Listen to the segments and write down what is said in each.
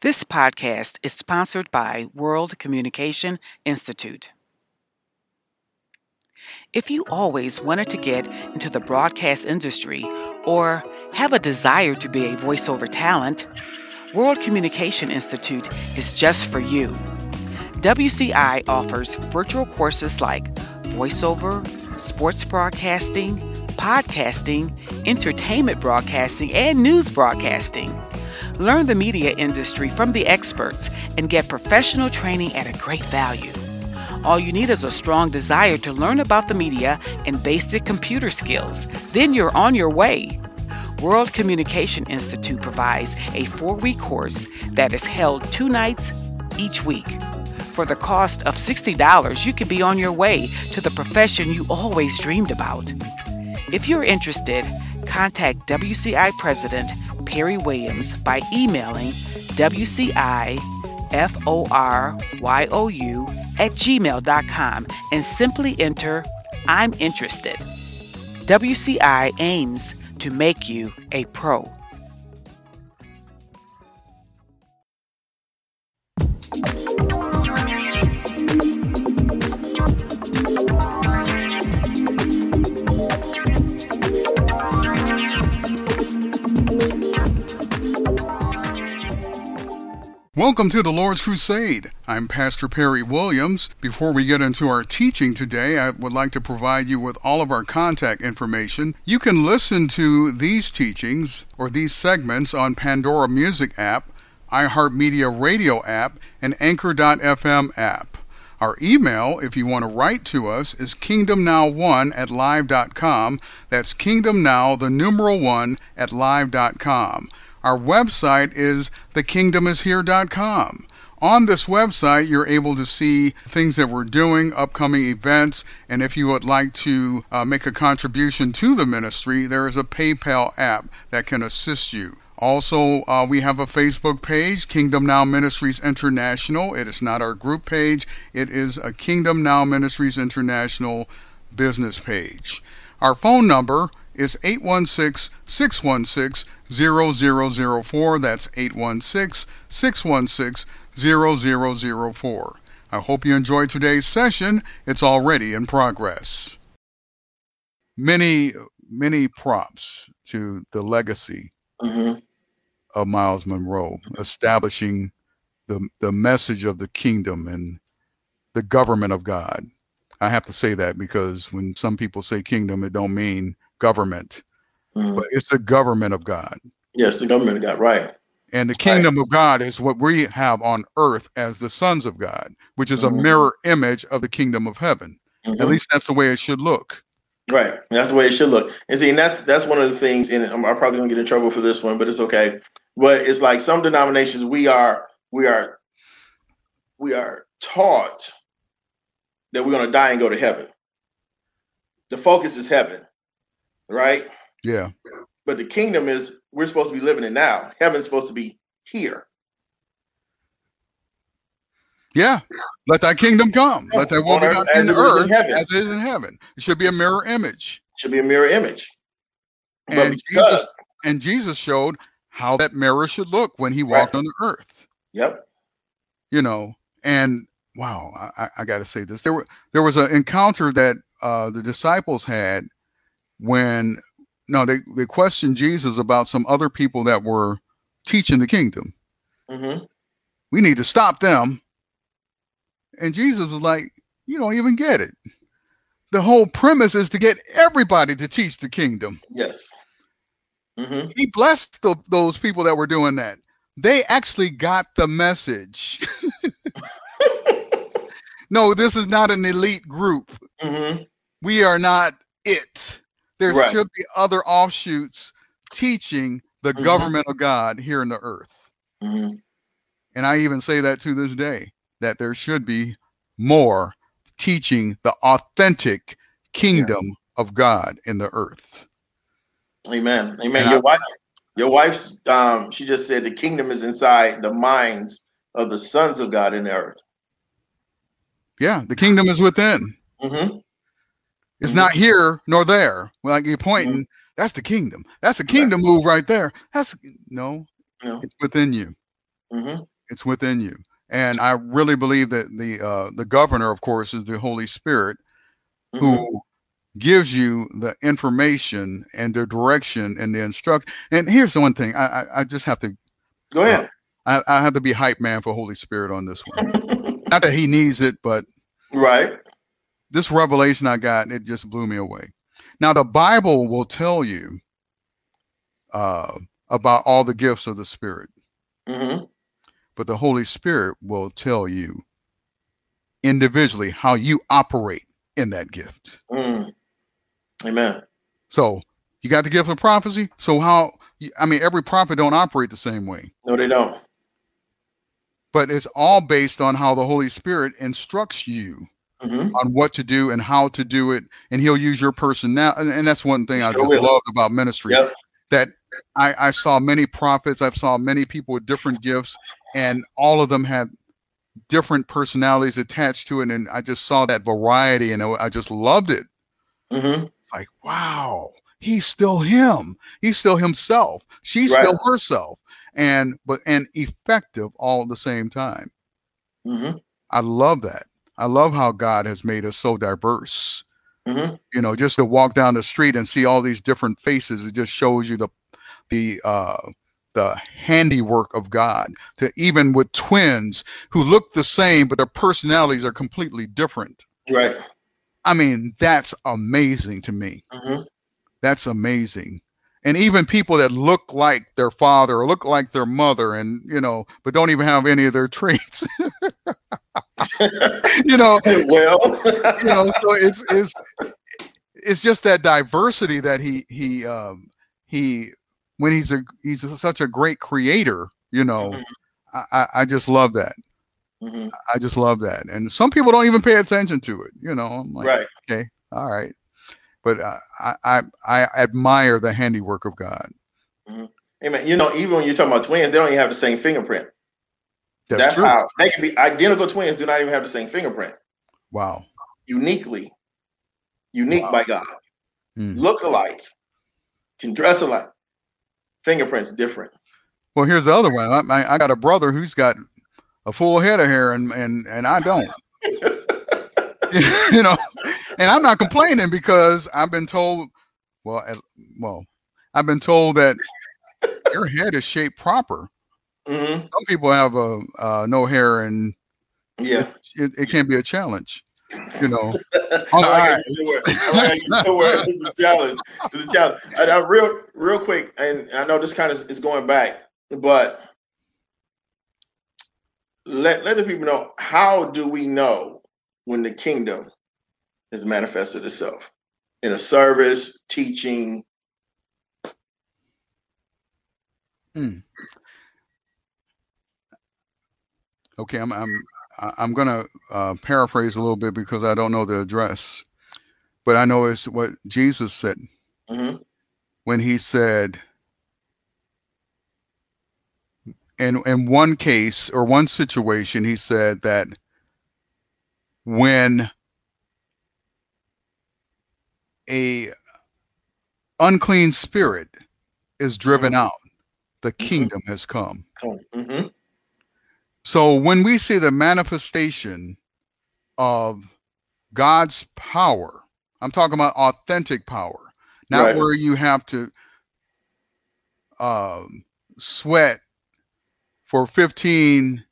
This podcast is sponsored by World Communication Institute. If you always wanted to get into the broadcast industry or have a desire to be a voiceover talent, World Communication Institute is just for you. WCI offers virtual courses like voiceover, sports broadcasting, podcasting, entertainment broadcasting, and news broadcasting. Learn the media industry from the experts and get professional training at a great value. All you need is a strong desire to learn about the media and basic computer skills. Then you're on your way. World Communication Institute provides a four week course that is held two nights each week. For the cost of $60, you can be on your way to the profession you always dreamed about. If you're interested, contact WCI President Perry Williams by emailing WCIFORYOU at gmail.com and simply enter I'm interested. WCI aims to make you a pro. Welcome to the Lord's Crusade. I'm Pastor Perry Williams. Before we get into our teaching today, I would like to provide you with all of our contact information. You can listen to these teachings or these segments on Pandora Music app, iHeartMedia Radio app, and Anchor.fm app. Our email, if you want to write to us, is kingdomnow1 at live.com. That's kingdomnow, the numeral 1 at live.com. Our website is thekingdomishere.com. On this website, you're able to see things that we're doing, upcoming events, and if you would like to uh, make a contribution to the ministry, there is a PayPal app that can assist you. Also, uh, we have a Facebook page, Kingdom Now Ministries International. It is not our group page, it is a Kingdom Now Ministries International business page. Our phone number is 816 616 0004. That's 816 616 0004. I hope you enjoyed today's session. It's already in progress. Many, many props to the legacy Mm-hmm. of Myles Munroe, establishing the, the message of the kingdom and the government of God. I have to say that because when some people say kingdom, it don't mean government, Mhm. but it's the government of God. Yes, the government of God, right. And the kingdom of God is what we have on earth as the sons of God, which is a Mhm. mirror image of the kingdom of heaven. At Mhm. least that's the way it should look. Right. That's the way it should look. And see, and that's that's one of the things. And I'm, I'm probably gonna get in trouble for this one, but it's okay. But it's like some denominations we are we are we are taught that we're gonna die and go to heaven. The focus is heaven, right? Yeah. But the kingdom is we're supposed to be living it now. Heaven's supposed to be here. Yeah. Let thy kingdom come. Let thy will be done in in earth heaven. as it is in heaven. It should be a mirror image. It Should be a mirror image. But And because, Jesus and Jesus showed how that mirror should look when he walked on the earth. yep. You know, and wow, I, I- I got to say this. There were there was an encounter that uh, the disciples had when no, they they questioned Jesus about some other people that were teaching the kingdom. hmm We need to stop them. And Jesus was like, "You don't even get it. The whole premise is to get everybody to teach the kingdom." Yes. hmm he blessed the, those people that were doing that. They actually got the message. no, this is not an elite group. hmm We are not it. There Right. should be other offshoots teaching the Mhm. government of God here in the earth. hmm And I even say that to this day that there should be more teaching the authentic kingdom of God in the earth. Amen. Amen. And your I- wife, your wife's um, she just said the kingdom is inside the minds of the sons of God in the earth. Yeah, the kingdom is within. hmm It's Mhm. not here nor there. Like you're pointing, that's the kingdom. That's a kingdom move right there. That's no, No. it's within you. Mm-hmm. It's within you. And I really believe that the uh, the governor, of course, is the Holy Spirit, Mm-hmm. who gives you the information and the direction and the instruction. And here's the one thing I I, I just have to Go ahead. I, I have to be hype man for Holy Spirit on this one. Not that he needs it, but right. This revelation I got, it just blew me away. Now the Bible will tell you uh, about all the gifts of the Spirit, Mm-hmm. but the Holy Spirit will tell you individually how you operate in that gift. Mm. Amen. So you got the gift of prophecy. So how? I mean, every prophet don't operate the same way, No, they don't. but it's all based on how the Holy Spirit instructs you Mm-hmm. on what to do and how to do it, and He'll use your person now. And, and that's one thing I Sure just will. loved about ministry. Yep. That I, I saw many prophets, I've saw many people with different gifts, and all of them had different personalities attached to it. And I just saw that variety, and I just loved it. Mm-hmm. Like, wow, he's still him. He's still himself. She's Right. still herself. And but and effective all at the same time. Mm-hmm. I love that. I love how God has made us so diverse. Mm-hmm. You know, just to walk down the street and see all these different faces, it just shows you the the uh the handiwork of God. To even with twins who look the same, but their personalities are completely different. Right. I mean, that's amazing to me. Mm-hmm. That's amazing. And even people that look like their father or look like their mother and, you know, but don't even have any of their traits. you know, well. you know, so it's it's it's just that diversity that he he um he when he's a he's a, such a great creator, you know, Mhm. I, I just love that. Mhm. I just love that. And some people don't even pay attention to it, you know. I'm like, Right. okay, all right. But I, I I admire the handiwork of God. Amen. You know, even when you're talking about twins, they don't even have the same fingerprint. That's, That's, true. how they can be identical twins. Do not even have the same fingerprint. Wow. Uniquely, unique Wow. by God. Mm. Look alike, can dress alike. Fingerprints different. Well, here's the other one. I, I, I got a brother who's got a full head of hair, and and and I don't. you know, and I'm not complaining because I've been told, well, well, I've been told that your head is shaped proper. hmm Some people have a uh, no hair, and Yeah. it, it can be a challenge. You know, I on the how you said word. I like how you said word. It's a challenge. It's a challenge. I, real, real quick, and I know this kind of is going back, but let let the people know how do we know when the kingdom has manifested itself in a service, teaching. Okay, I'm I'm I'm gonna uh, paraphrase a little bit because I don't know the address, but I know it's what Jesus said Mhm. when he said in in one case or one situation he said that when a unclean spirit is driven out the kingdom has come. Mhm. so when we see the manifestation of God's power, I'm talking about authentic power, not Right. where you have to um, sweat for 15,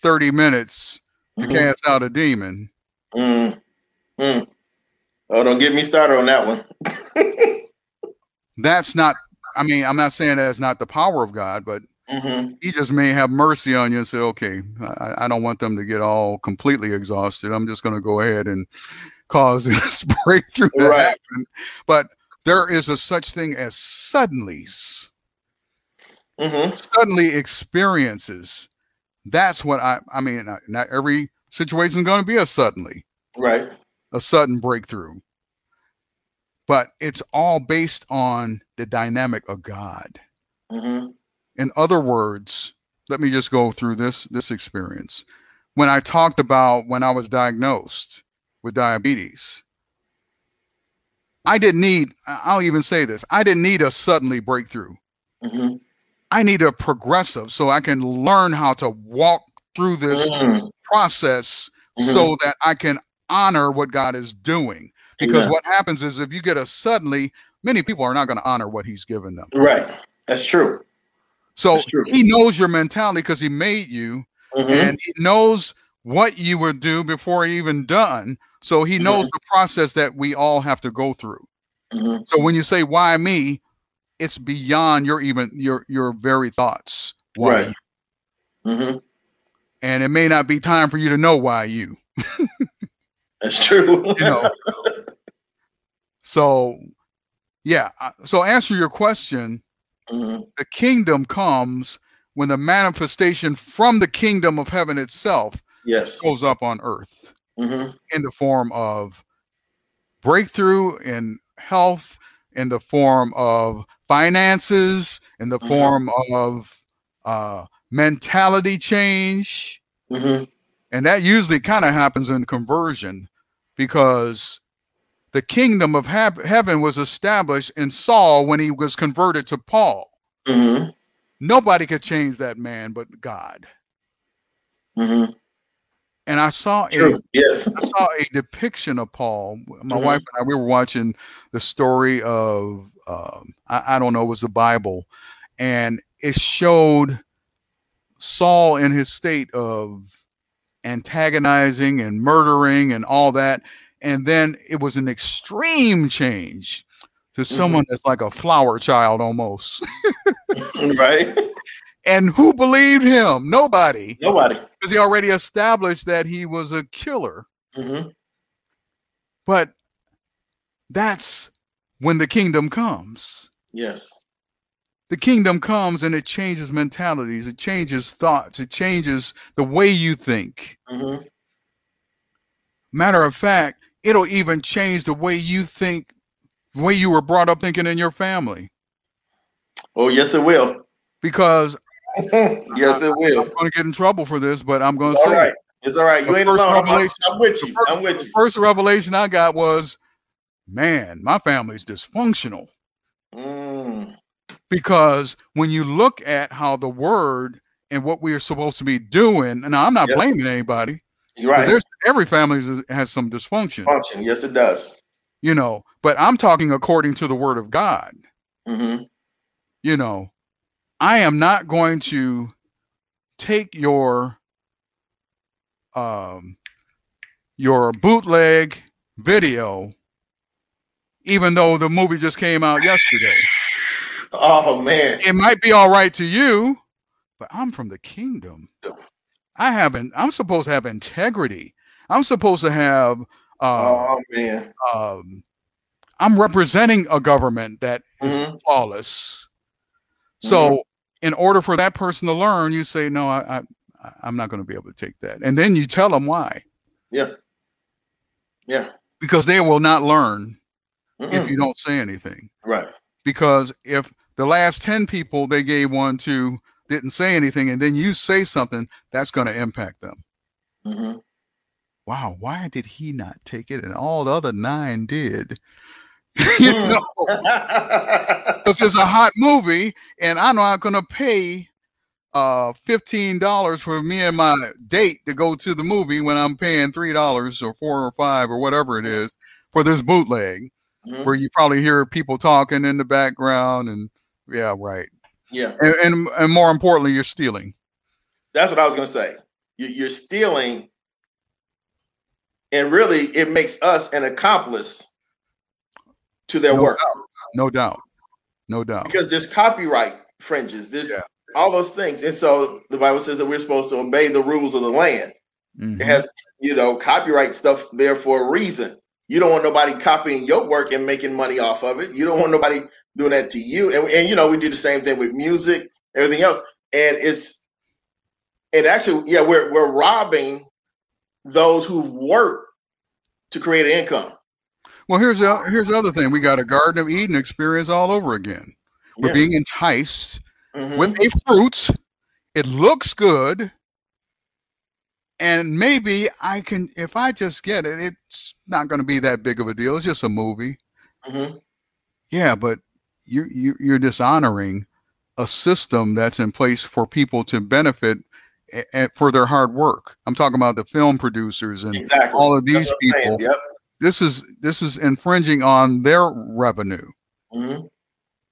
30 minutes to Mhm. cast out a demon. Mm. Mm. Oh, don't get me started on that one. That's not, I mean, I'm not saying that's not the power of God, but hmm he just may have mercy on you and say, okay, I, I don't want them to get all completely exhausted. I'm just going to go ahead and cause this breakthrough to Right. happen. But there is a such thing as suddenlies, hmm suddenly experiences. That's what I, I mean, not- not every situation is going to be a suddenly, Right. A sudden breakthrough. But it's all based on the dynamic of God. hmm in other words let me just go through this this experience when i talked about when i was diagnosed with diabetes i didn't need i'll even say this i didn't need a suddenly breakthrough hmm I need a progressive so I can learn how to walk through this Mm. process Mhm. so that I can honor what God is doing. Because Amen. what happens is if you get a suddenly, many people are not going to honor what he's given them. Right. That's true. So That's true. he knows your mentality because he made you Mhm. and he knows what you would do before even done. So he knows the process that we all have to go through. Mhm. So when you say why me, it's beyond your even your your very thoughts. Why Right. Mhm. And it may not be time for you to know why you. That's true. You know. so yeah. So answer your question. Mhm. The kingdom comes when the manifestation from the kingdom of heaven itself Yes. goes up on earth hmm in the form of breakthrough in health, in the form of finances, in the Mhm. form of uh, mentality change. hmm And that usually kind of happens in conversion because the kingdom of heaven was established in Saul when he was converted to Paul. hmm Nobody could change that man but God. hmm And I saw a Yes. I saw a depiction of Paul. My Mhm. wife and I we were watching the story of um, I, I don't know, it was the Bible, and it showed Saul in his state of antagonizing and murdering and all that, and then it was an extreme change to someone that's like a flower child almost. right. And who believed him? Nobody, Nobody. because he already established that he was a killer. hmm But that's when the kingdom comes. Yes. The kingdom comes and it changes mentalities, it changes thoughts, it changes the way you think. hmm Matter of fact, it'll even change the way you think, the way you were brought up thinking in your family. Oh, yes, it will. Because yes, it will. I'm going to get in trouble for this, but I'm going to say right. it. It's all right. You The ain't alone. I'm, I'm with you. first- I'm with the you. first revelation I got was, man, my family's dysfunctional. Mm. Because when you look at how the word and what we are supposed to be doing, and I'm not Yep. blaming anybody, You're right. there's every family has some dysfunction, Function. Yes, it does. you know. But I'm talking according to the word of God, Mm-hmm. you know. I am not going to take your um your bootleg video, even though the movie just came out yesterday. Oh man. it might be all right to you, but I'm from the kingdom. I haven't. I'm supposed to have integrity. I'm supposed to have. Uh, Oh man. um, I'm representing a government that is Mhm. flawless. So, in order for that person to learn, you say, "No, I, I I'm not going to be able to take that," and then you tell them why, Yeah. Yeah. because they will not learn if Mm-mm. you don't say anything. Right. because if the last 10 people they gave one to didn't say anything and then you say something that's going to impact them hmm wow why did he not take it and all the other nine did you Hmm. know because it's a hot movie and i'm not going to pay uh $15 for me and my date to go to the movie when i'm paying $3 or 4 or 5 or whatever it is for this bootleg Mhm. where you probably hear people talking in the background and yeah right Yeah. and, and and more importantly, you're stealing. That's what I was gonna say. You, you're stealing, and really, it makes us an accomplice to their No work doubt. No doubt, no doubt. because there's copyright fringes. There's Yeah. all those things, and so the Bible says that we're supposed to obey the rules of the land. Mhm. It has, you know, copyright stuff there for a reason. You don't want nobody copying your work and making money off of it. You don't want nobody doing that to you. And, and you know, we do the same thing with music, everything else. And it's, it actually, yeah, we're we're robbing those who work to create an income. Well, here's the here's the other thing. We got a Garden of Eden experience all over again. We're Yeah. being enticed Mhm. with a fruit. It looks good, and maybe I can, if I just get it, it's not going to be that big of a deal. It's just a movie. Mhm. Yeah, but you're you're, you're dishonoring a system that's in place for people to benefit for their hard work. I'm talking about the film producers and Exactly. all of these what I'm saying. people. Yep. This is this is infringing on their revenue. Mhm.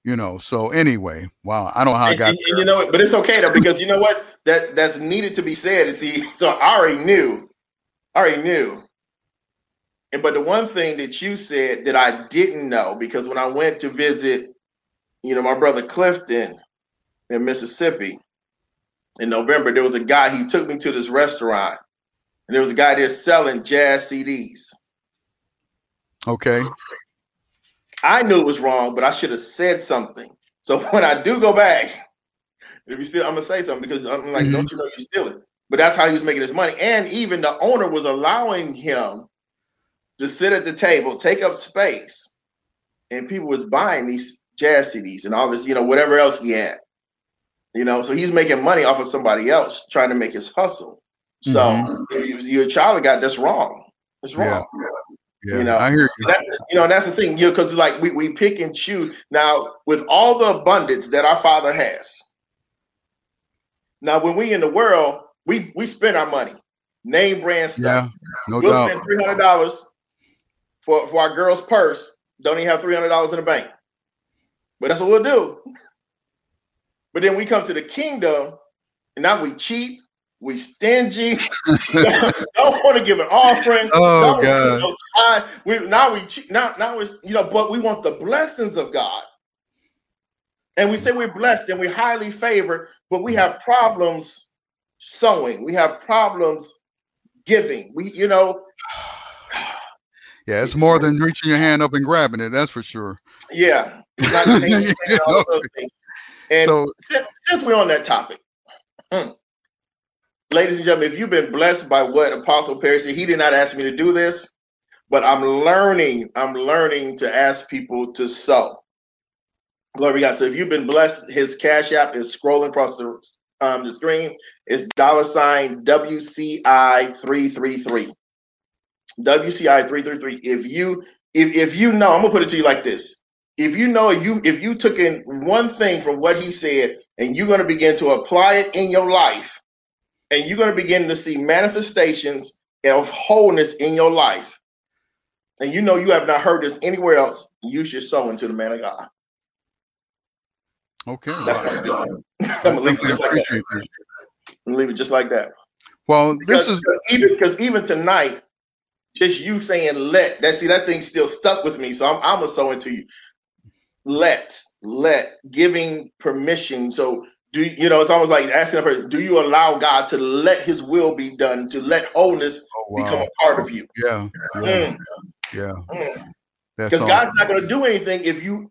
You know. So anyway, wow. I don't know how I got and- and you know? But it's okay though because you know what? That that's needed to be said. You see, so I already knew, I already knew. And but the one thing that you said that I didn't know because when I went to visit, you know, my brother Clifton in Mississippi in November, there was a guy. He took me to this restaurant, and there was a guy there selling jazz CDs. Okay. I knew it was wrong, but I should have said something. So when I do go back, if you still, I'm gonna say something because I'm like, Mhm. don't you know you're it? But that's how he was making his money, and even the owner was allowing him to sit at the table, take up space, and people was buying these jazz CDs and all this, you know, whatever else he had. You know, so he's making money off of somebody else trying to make his hustle. So Mhm. you- you're a child of God, that's wrong. It's wrong. Yeah. You know, I hear you. That, you know, and that's the thing, you know, because like we, we pick and choose now with all the abundance that our father has. Now, when we in the world, we we spend our money, name brand stuff. Yeah. No we'll doubt. spend three hundred dollars for for our girl's purse. Don't even have three hundred dollars in the bank, but that's what we'll do. But then we come to the kingdom, and now we cheap, we stingy, don't want to give an offering. Oh God. so tired. We now we che- now now it's you know, but we want the blessings of God. And we say we're blessed and we're highly favored, but we have problems sowing. We have problems giving. We, you know, Yeah, it's more than reaching your hand up and grabbing it. That's for sure. Yeah. and all those things. And So since, since we're on that topic, hmm, ladies and gentlemen, if you've been blessed by what Apostle Perry said, he did not ask me to do this, but I'm learning. I'm learning to ask people to sow. Glory God. So if you've been blessed, his cash app is scrolling across the um, the screen. It's dollar sign WCI three three three. WCI three three three. If you if if you know, I'm gonna put it to you like this if you know you if you took in one thing from what he said and you're going to begin to apply it in your life and you're going to begin to see manifestations of wholeness in your life and you know you have not heard this anywhere else you should sow into the man of god. Okay. that's that's good i'm I gonna leave it just like that. I'm gonna leave it just like that. Well, because, this is because even because even tonight just you saying let that see that thing still stuck with me so i'm, I'm gonna sow into you let let giving permission so do you know it's almost like asking a person do you allow god to let his will be done to let wholeness oh, become a part of you Yeah. Yeah. Yeah. That's because all. god's not going to do anything if you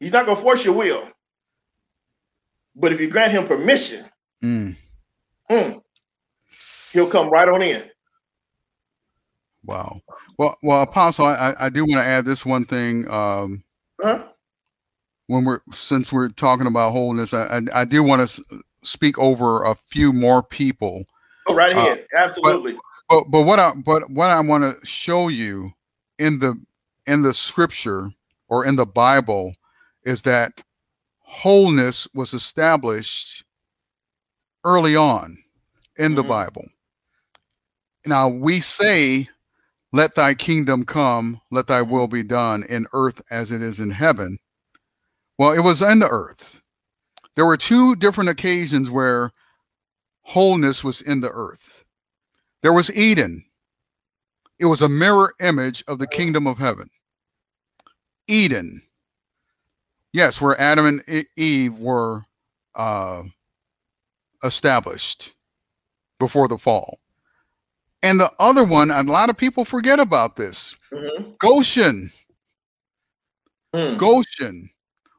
he's not going to force your will but if you grant him permission Mm, mm, he'll come right on in wow. Well, well, Apostle, I, I- I do want to add this one thing. Um, huh? When we're since we're talking about wholeness, I I, I do want to speak over a few more people. go right Uh, absolutely But but what I but what I want to show you in the in the scripture or in the Bible is that wholeness was established early on in the Mhm. Bible. Now we say, "Let thy kingdom come, let thy will be done in earth as it is in heaven." Well, it was in the earth. There were two different occasions where wholeness was in the earth. There was Eden. It was a mirror image of the kingdom of heaven. Eden. Yes, where Adam and Eve were uh, established before the fall. And the other one, a lot of people forget about this Mhm. Goshen. Mm. Goshen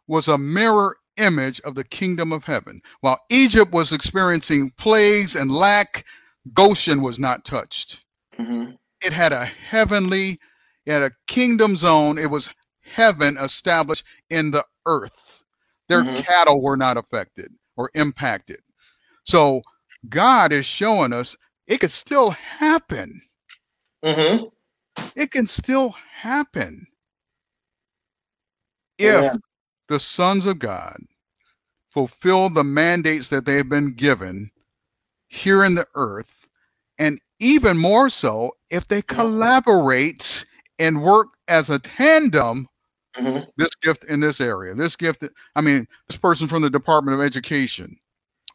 was a mirror image of the kingdom of heaven. While Egypt was experiencing plagues and lack, Goshen was not touched. Mhm. It had a heavenly, it had a kingdom zone. It was heaven established in the earth. Their Mhm. cattle were not affected or impacted. So God is showing us it could still happen. Mhm. It can still happen if Amen. The sons of God fulfill the mandates that they have been given here in the earth, and even more so if they collaborate and work as a tandem. Mm-hmm. This gift in this area, this gift, I mean, this person from the Department of Education,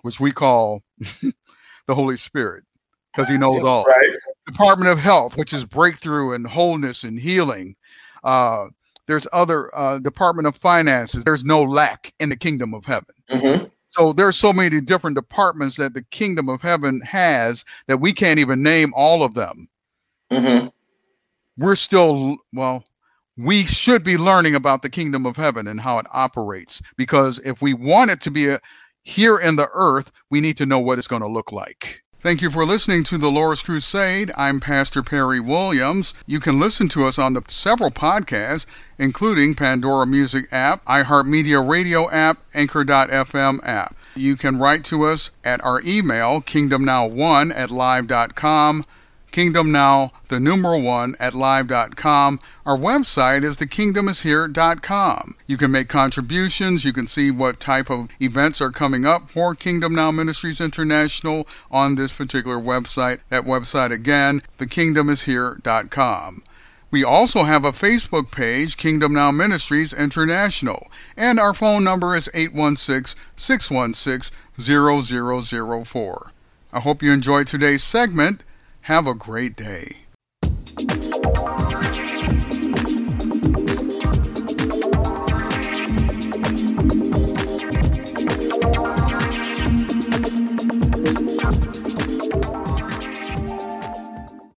which we call the Holy Spirit, because he knows all. Right. Department of Health, which is breakthrough and wholeness and healing. Uh, there's other uh, Department of Finances. There's no lack in the kingdom of heaven. Mm-hmm. So there's so many different departments that the kingdom of heaven has that we can't even name all of them. Mm-hmm. We're still well. We should be learning about the kingdom of heaven and how it operates because if we want it to be a, here in the earth, we need to know what it's going to look like. Thank you for listening to the Lord's Crusade. I'm Pastor Perry Williams. You can listen to us on the several podcasts, including Pandora Music app, iHeartMedia Radio app, Anchor.fm app. You can write to us at our email, kingdomnow1 at live.com. Kingdom Now, the numeral one at live.com. Our website is thekingdomishere.com. You can make contributions. You can see what type of events are coming up for Kingdom Now Ministries International on this particular website. That website again, thekingdomishere.com. We also have a Facebook page, Kingdom Now Ministries International, and our phone number is 816 616 0004. I hope you enjoyed today's segment. Have a great day.